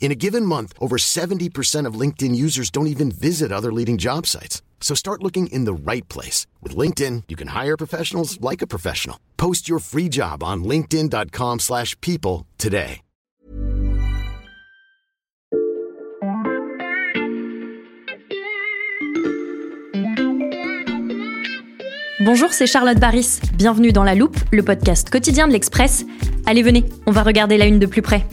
In a given month, over 70% of LinkedIn users don't even visit other leading job sites. So start looking in the right place. With LinkedIn, you can hire professionals like a professional. Post your free job on linkedin.com slash people today. Bonjour, c'est Charlotte Baris. Bienvenue dans La Loupe, le podcast quotidien de l'Express. Allez, venez, on va regarder la une de plus près.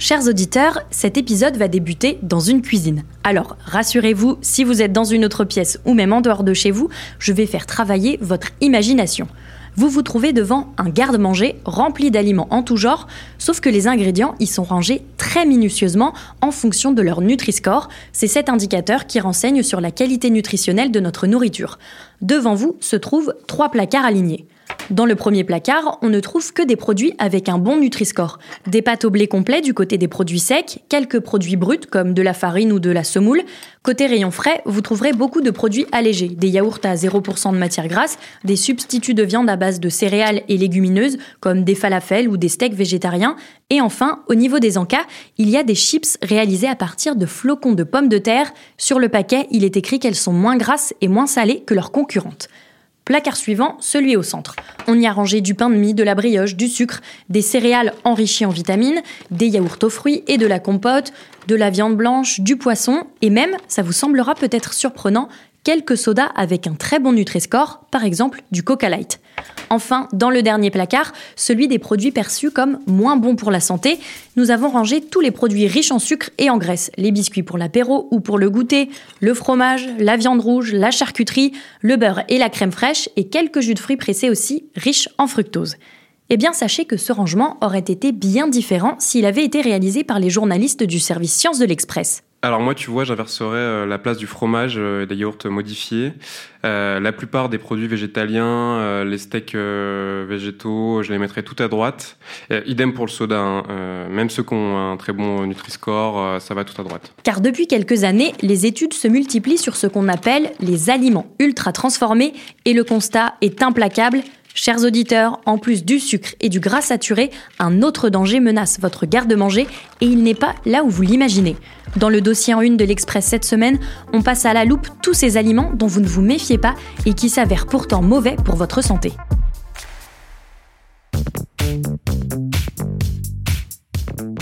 Chers auditeurs, cet épisode va débuter dans une cuisine. Alors, rassurez-vous, si vous êtes dans une autre pièce ou même en dehors de chez vous, je vais faire travailler votre imagination. Vous vous trouvez devant un garde-manger rempli d'aliments en tout genre, sauf que les ingrédients y sont rangés très minutieusement en fonction de leur Nutri-Score. C'est cet indicateur qui renseigne sur la qualité nutritionnelle de notre nourriture. Devant vous se trouvent trois placards alignés. Dans le premier placard, on ne trouve que des produits avec un bon Nutri-Score. Des pâtes au blé complet du côté des produits secs, quelques produits bruts comme de la farine ou de la semoule. Côté rayon frais, vous trouverez beaucoup de produits allégés, des yaourts à 0% de matière grasse, des substituts de viande à base de céréales et légumineuses comme des falafels ou des steaks végétariens. Et enfin, au niveau des encas, il y a des chips réalisés à partir de flocons de pommes de terre. Sur le paquet, il est écrit qu'elles sont moins grasses et moins salées que leurs concurrentes. Placard suivant, celui au centre. On y a rangé du pain de mie, de la brioche, du sucre, des céréales enrichies en vitamines, des yaourts aux fruits et de la compote, de la viande blanche, du poisson et même, ça vous semblera peut-être surprenant, quelques sodas avec un très bon Nutri-Score, par exemple du Coca Light. Enfin, dans le dernier placard, celui des produits perçus comme moins bons pour la santé, nous avons rangé tous les produits riches en sucre et en graisse, les biscuits pour l'apéro ou pour le goûter, le fromage, la viande rouge, la charcuterie, le beurre et la crème fraîche et quelques jus de fruits pressés aussi riches en fructose. Eh bien, sachez que ce rangement aurait été bien différent s'il avait été réalisé par les journalistes du service Sciences de l'Express. Alors moi, tu vois, j'inverserais euh, la place du fromage euh, et des yaourts modifiés. Euh, la plupart des produits végétaliens, les steaks végétaux, je les mettrais tout à droite. idem pour le soda. Hein. même ceux qui ont un très bon Nutri-Score, ça va tout à droite. Car depuis quelques années, les études se multiplient sur ce qu'on appelle les aliments ultra transformés et le constat est implacable. Chers auditeurs, en plus du sucre et du gras saturé, un autre danger menace votre garde-manger et il n'est pas là où vous l'imaginez. Dans le dossier en une de l'Express cette semaine, on passe à la loupe tous ces aliments dont vous ne vous méfiez pas et qui s'avèrent pourtant mauvais pour votre santé.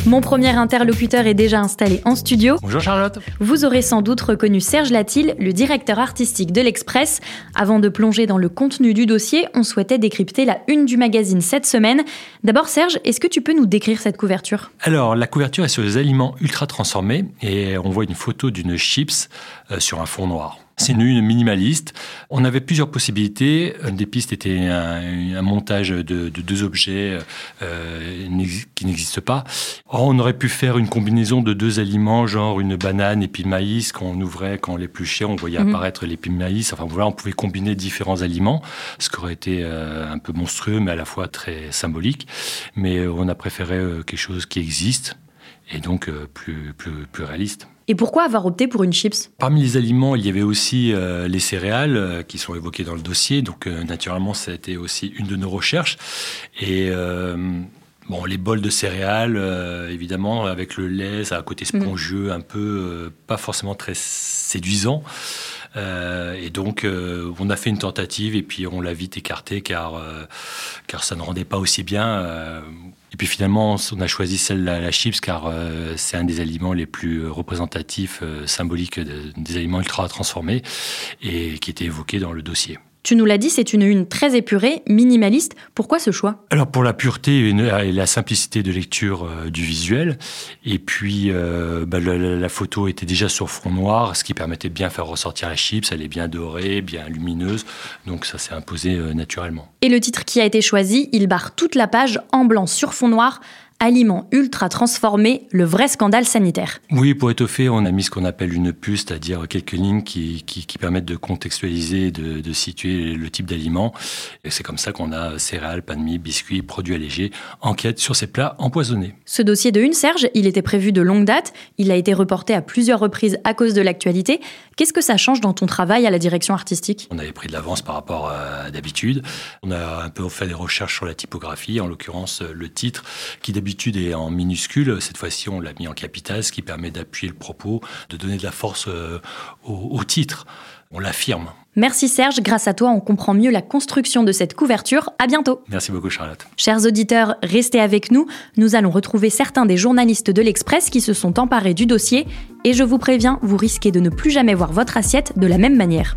Mon premier interlocuteur est déjà installé en studio. Bonjour Charlotte. Vous aurez sans doute reconnu Serge Latil, le directeur artistique de l'Express. Avant de plonger dans le contenu du dossier, on souhaitait décrypter la une du magazine cette semaine. D'abord Serge, est-ce que tu peux nous décrire cette couverture? Alors la couverture est sur les aliments ultra transformés et on voit une photo d'une chips euh, sur un fond noir. C'est une minimaliste. On avait plusieurs possibilités. Une des pistes était un, montage de, deux objets euh, qui n'existent pas. on aurait pu faire une combinaison de deux aliments, genre une banane et puis le maïs. Quand on ouvrait, quand on l'épluchait, on voyait mhm. apparaître les de maïs. Enfin voilà, on pouvait combiner différents aliments, ce qui aurait été euh, un peu monstrueux, mais à la fois très symbolique. Mais euh, on a préféré quelque chose qui existe et donc plus, plus, plus réaliste. Et pourquoi avoir opté pour une chips? Parmi les aliments, il y avait aussi euh, les céréales euh, qui sont évoquées dans le dossier. Donc, euh, naturellement, ça a été aussi une de nos recherches. Et bon, les bols de céréales, évidemment, avec le lait, ça a un côté mhm. spongieux, un peu pas forcément très séduisant. et donc, on a fait une tentative et puis on l'a vite écarté car, car ça ne rendait pas aussi bien. Et puis finalement, on a choisi celle la, la chips car c'est un des aliments les plus représentatifs, symboliques des aliments ultra transformés et qui était évoqué dans le dossier. Tu nous l'as dit, c'est une une très épurée, minimaliste. Pourquoi ce choix? Alors pour la pureté et la simplicité de lecture euh, du visuel, et puis euh, bah, la, photo était déjà sur fond noir, ce qui permettait de bien faire ressortir la chips. Elle est bien dorée, bien lumineuse, donc ça s'est imposé euh, naturellement. Et le titre qui a été choisi, il barre toute la page en blanc sur fond noir aliments ultra transformés, le vrai scandale sanitaire. Oui, pour étoffer, on a mis ce qu'on appelle une puce, c'est-à-dire quelques lignes qui, permettent de contextualiser, de, de situer le type d'aliment. Et c'est comme ça qu'on a céréales, pain de mie, biscuits, produits allégés, enquête sur ces plats empoisonnés. Ce dossier de Une Serge, il était prévu de longue date, il a été reporté à plusieurs reprises à cause de l'actualité. Qu'est-ce que ça change dans ton travail à la direction artistique? On avait pris de l'avance par rapport à d'habitude. On a un peu fait des recherches sur la typographie, en l'occurrence le titre, qui d'habitude est en minuscule. Cette fois-ci, on l'a mis en capital, ce qui permet d'appuyer le propos, de donner de la force euh, au, titre. On l'affirme. Merci Serge, grâce à toi, on comprend mieux la construction de cette couverture. À bientôt. Merci beaucoup Charlotte. Chers auditeurs, restez avec nous. Nous allons retrouver certains des journalistes de l'Express qui se sont emparés du dossier et je vous préviens, vous risquez de ne plus jamais voir votre assiette de la même manière.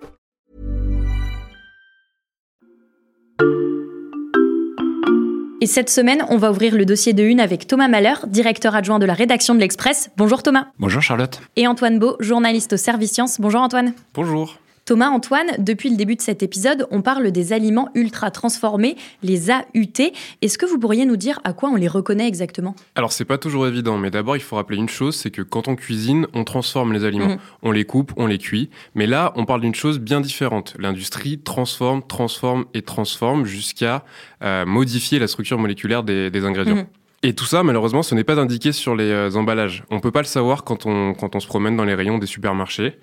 Et cette semaine, on va ouvrir le dossier de une avec Thomas Malheur, directeur adjoint de la rédaction de l'Express. Bonjour Thomas. Bonjour Charlotte. Et Antoine Beau, journaliste au service sciences. Bonjour Antoine. Bonjour. Thomas, Antoine, depuis le début de cet épisode, on parle des aliments ultra transformés, les AUT. Est-ce que vous pourriez nous dire à quoi on les reconnaît exactement? Alors, c'est pas toujours évident, mais d'abord, il faut rappeler une chose c'est que quand on cuisine, on transforme les aliments. Mhm. On les coupe, on les cuit. Mais là, on parle d'une chose bien différente. L'industrie transforme, transforme et transforme jusqu'à euh, modifier la structure moléculaire des, ingrédients. Mhm. Et tout ça, malheureusement, ce n'est pas indiqué sur les euh, emballages. On peut pas le savoir quand on, quand on se promène dans les rayons des supermarchés.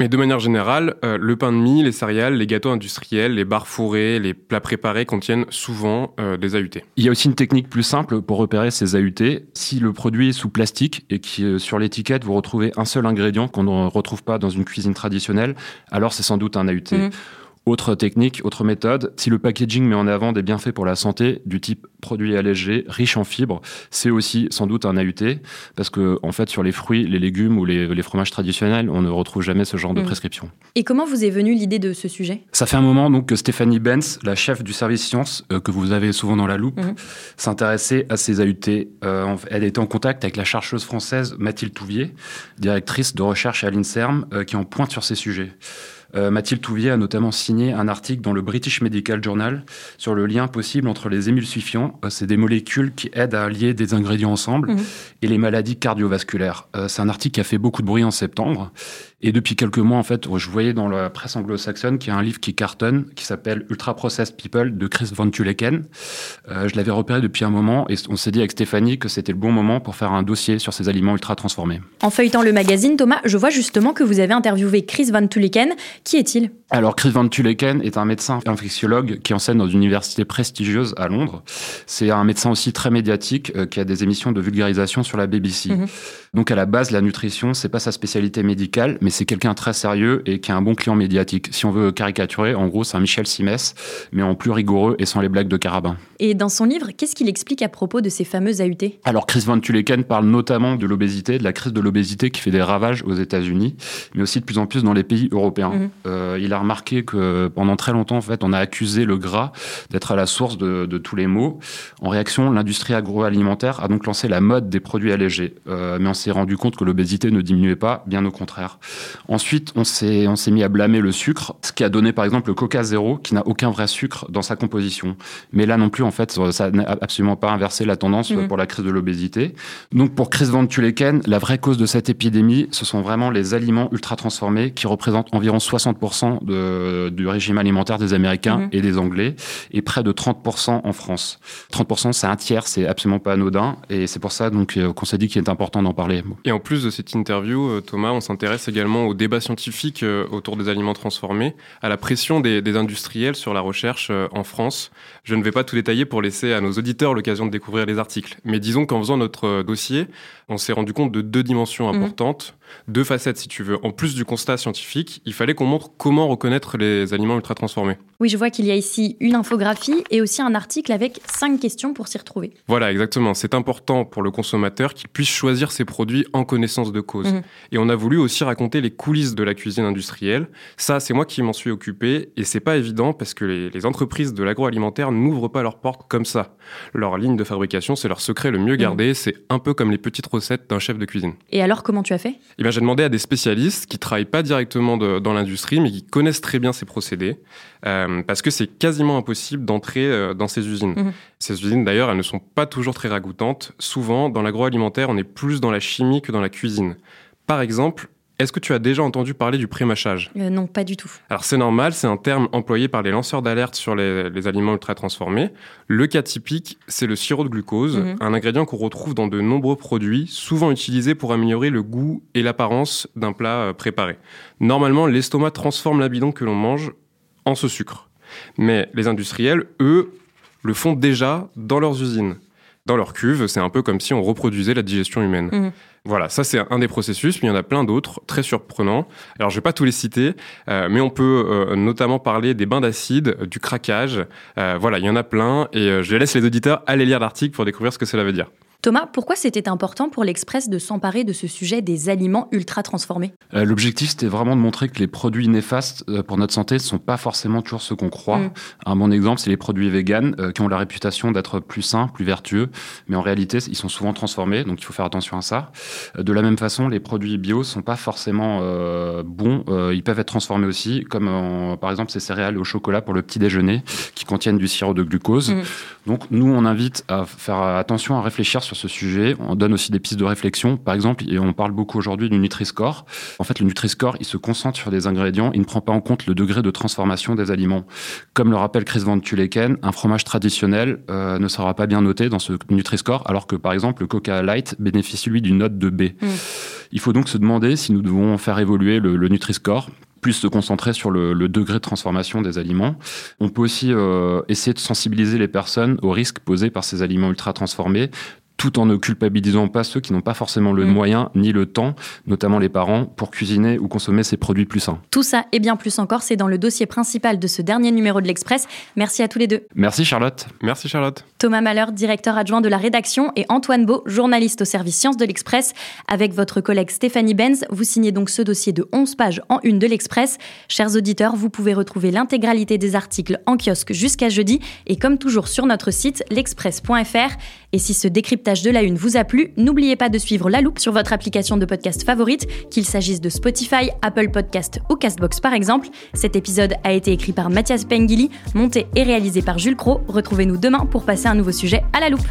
Mais de manière générale, euh, le pain de mie, les céréales, les gâteaux industriels, les barres fourrées, les plats préparés contiennent souvent euh, des AUT. Il y a aussi une technique plus simple pour repérer ces AUT. Si le produit est sous plastique et que euh, sur l'étiquette vous retrouvez un seul ingrédient qu'on ne retrouve pas dans une cuisine traditionnelle, alors c'est sans doute un AUT. Mmh. Autre technique, autre méthode, si le packaging met en avant des bienfaits pour la santé du type produit allégé, riche en fibres, c'est aussi sans doute un AUT, parce que en fait sur les fruits, les légumes ou les, fromages traditionnels, on ne retrouve jamais ce genre de mm. prescription. Et comment vous est venue l'idée de ce sujet? Ça fait un moment donc que Stéphanie Benz, la chef du service sciences, euh, que vous avez souvent dans la loupe, mm. s'intéressait à ces AUT. Euh, elle était en contact avec la chercheuse française Mathilde Touvier, directrice de recherche à l'INSERM, euh, qui en pointe sur ces sujets. Euh, Mathilde Touvier a notamment signé un article dans le British Medical Journal sur le lien possible entre les émulsifiants, euh, c'est des molécules qui aident à lier des ingrédients ensemble, mhm. et les maladies cardiovasculaires. Euh, c'est un article qui a fait beaucoup de bruit en septembre et depuis quelques mois, en fait, je voyais dans la presse anglo-saxonne qu'il y a un livre qui cartonne, qui s'appelle Ultra Processed People de Chris Van Tuleken. Je l'avais repéré depuis un moment et on s'est dit avec Stéphanie que c'était le bon moment pour faire un dossier sur ces aliments ultra transformés. En feuilletant le magazine, Thomas, je vois justement que vous avez interviewé Chris Van Tuleken. Qui est-il? Alors, Chris Van Tuleken est un médecin infectiologue qui enseigne dans une université prestigieuse à Londres. C'est un médecin aussi très médiatique euh, qui a des émissions de vulgarisation sur la BBC. Mhm. Donc, à la base, la nutrition, c'est pas sa spécialité médicale, mais c'est quelqu'un très sérieux et qui a un bon client médiatique. Si on veut caricaturer, en gros, c'est un Michel Simès, mais en plus rigoureux et sans les blagues de carabin. Et dans son livre, qu'est-ce qu'il explique à propos de ces fameuses AUT Alors, Chris Van Tuleken parle notamment de l'obésité, de la crise de l'obésité qui fait des ravages aux États-Unis, mais aussi de plus en plus dans les pays européens. Mhm. Euh, il a remarqué que pendant très longtemps, en fait, on a accusé le gras d'être à la source de, tous les maux. En réaction, l'industrie agroalimentaire a donc lancé la mode des produits allégés, euh, mais on s'est rendu compte que l'obésité ne diminuait pas, bien au contraire. Ensuite, on s'est on s'est mis à blâmer le sucre, ce qui a donné par exemple le Coca Zéro, qui n'a aucun vrai sucre dans sa composition. Mais là non plus, en fait, ça n'a absolument pas inversé la tendance Mhm. pour la crise de l'obésité. Donc pour Chris Van Tuleken, la vraie cause de cette épidémie, ce sont vraiment les aliments ultra transformés qui représentent environ 60% de, du régime alimentaire des Américains Mhm. et des Anglais, et près de 30% en France. 30%, c'est un tiers, c'est absolument pas anodin, et c'est pour ça donc euh, qu'on s'est dit qu'il est important d'en parler. Et en plus de cette interview, euh, Thomas, on s'intéresse également au débat scientifique euh, autour des aliments transformés, à la pression des, des industriels sur la recherche en France. Je ne vais pas tout détailler pour laisser à nos auditeurs l'occasion de découvrir les articles. Mais disons qu'en faisant notre dossier, on s'est rendu compte de deux dimensions Mhm. importantes, deux facettes si tu veux. En plus du constat scientifique, il fallait qu'on montre comment reconnaître les aliments ultra transformés. Oui, je vois qu'il y a ici une infographie et aussi un article avec cinq questions pour s'y retrouver. Voilà, exactement. C'est important pour le consommateur qu'il puisse choisir ses produits en connaissance de cause. Mhm. Et on a voulu aussi raconter les coulisses de la cuisine industrielle. Ça, c'est moi qui m'en suis occupé et c'est pas évident parce que les, les entreprises de l'agroalimentaire n'ouvrent pas leurs portes comme ça. Leur ligne de fabrication, c'est leur secret le mieux gardé. C'est un peu comme les petites recettes d'un chef de cuisine. Et alors, comment tu as fait? Eh bien, j'ai demandé à des spécialistes qui travaillent pas directement de- dans l'industrie, mais qui connaissent très bien ces procédés, euh, parce que c'est quasiment impossible d'entrer euh, dans ces usines. Mhm. Ces usines, d'ailleurs, elles ne sont pas toujours très ragoûtantes. Souvent, dans l'agroalimentaire, on est plus dans la chimie que dans la cuisine. Par exemple, est-ce que tu as déjà entendu parler du prémâchage Euh, Non, pas du tout. alors c'est normal, c'est un terme employé par les lanceurs d'alerte sur les, les aliments ultra transformés. Le cas typique, c'est le sirop de glucose, Mhm. un ingrédient qu'on retrouve dans de nombreux produits, souvent utilisé pour améliorer le goût et l'apparence d'un plat euh, préparé. Normalement, l'estomac transforme l'amidon que l'on mange en ce sucre. Mais les industriels, eux, le font déjà dans leurs usines. Dans leur cuve, c'est un peu comme si on reproduisait la digestion humaine. Mhm. Voilà, ça c'est un des processus, mais il y en a plein d'autres, très surprenants. Alors je vais pas tous les citer, euh, mais on peut euh, notamment parler des bains d'acide, du craquage. Euh, voilà, il y en a plein, et je laisse les auditeurs aller lire l'article pour découvrir ce que cela veut dire. Thomas, pourquoi c'était important pour l'Express de s'emparer de ce sujet des aliments ultra transformés? Euh, L'objectif, c'était vraiment de montrer que les produits néfastes euh, pour notre santé ne sont pas forcément toujours ce qu'on croit. Mm. Un bon exemple, c'est les produits véganes euh, qui ont la réputation d'être plus sains, plus vertueux, mais en réalité, ils sont souvent transformés, donc il faut faire attention à ça. De la même façon, les produits bio sont pas forcément euh, bons. Ils peuvent être transformés aussi, comme en- par exemple ces céréales au chocolat pour le petit déjeuner qui contiennent du sirop de glucose. Mm. Donc nous, on invite à faire attention à réfléchir sur ce sujet. On donne aussi des pistes de réflexion. Par exemple, et on parle beaucoup aujourd'hui du Nutri-Score. En fait, le Nutri-Score, il se concentre sur des ingrédients. Il ne prend pas en compte le degré de transformation des aliments. Comme le rappelle Chris Van Tuleken, un fromage traditionnel euh, ne sera pas bien noté dans ce Nutri-Score, alors que par exemple, le Coca Light bénéficie lui d'une note de B. Mm. Il faut donc se demander si nous devons faire évoluer le, le Nutri-Score plus se concentrer sur le, le degré de transformation des aliments. On peut aussi euh, essayer de sensibiliser les personnes aux risques posés par ces aliments ultra transformés tout en ne culpabilisant pas ceux qui n'ont pas forcément le Mm. moyen ni le temps, notamment les parents, pour cuisiner ou consommer ces produits plus sains. Tout ça et bien plus encore, c'est dans le dossier principal de ce dernier numéro de l'Express. Merci à tous les deux. Merci Charlotte. Merci Charlotte. Thomas Malheur, directeur adjoint de la rédaction, et Antoine Beau, journaliste au service Sciences de l'Express. Avec votre collègue Stéphanie Benz, vous signez donc ce dossier de 11 pages en une de l'Express. Chers auditeurs, vous pouvez retrouver l'intégralité des articles en kiosque jusqu'à jeudi et comme toujours sur notre site l'express.fr. Et si ce décryptage de la une vous a plu, n'oubliez pas de suivre La Loupe sur votre application de podcast favorite, qu'il s'agisse de Spotify, Apple Podcast ou Castbox par exemple. Cet épisode a été écrit par Mathias Pengili, monté et réalisé par Jules Cro. Retrouvez-nous demain pour passer un nouveau sujet à la loupe.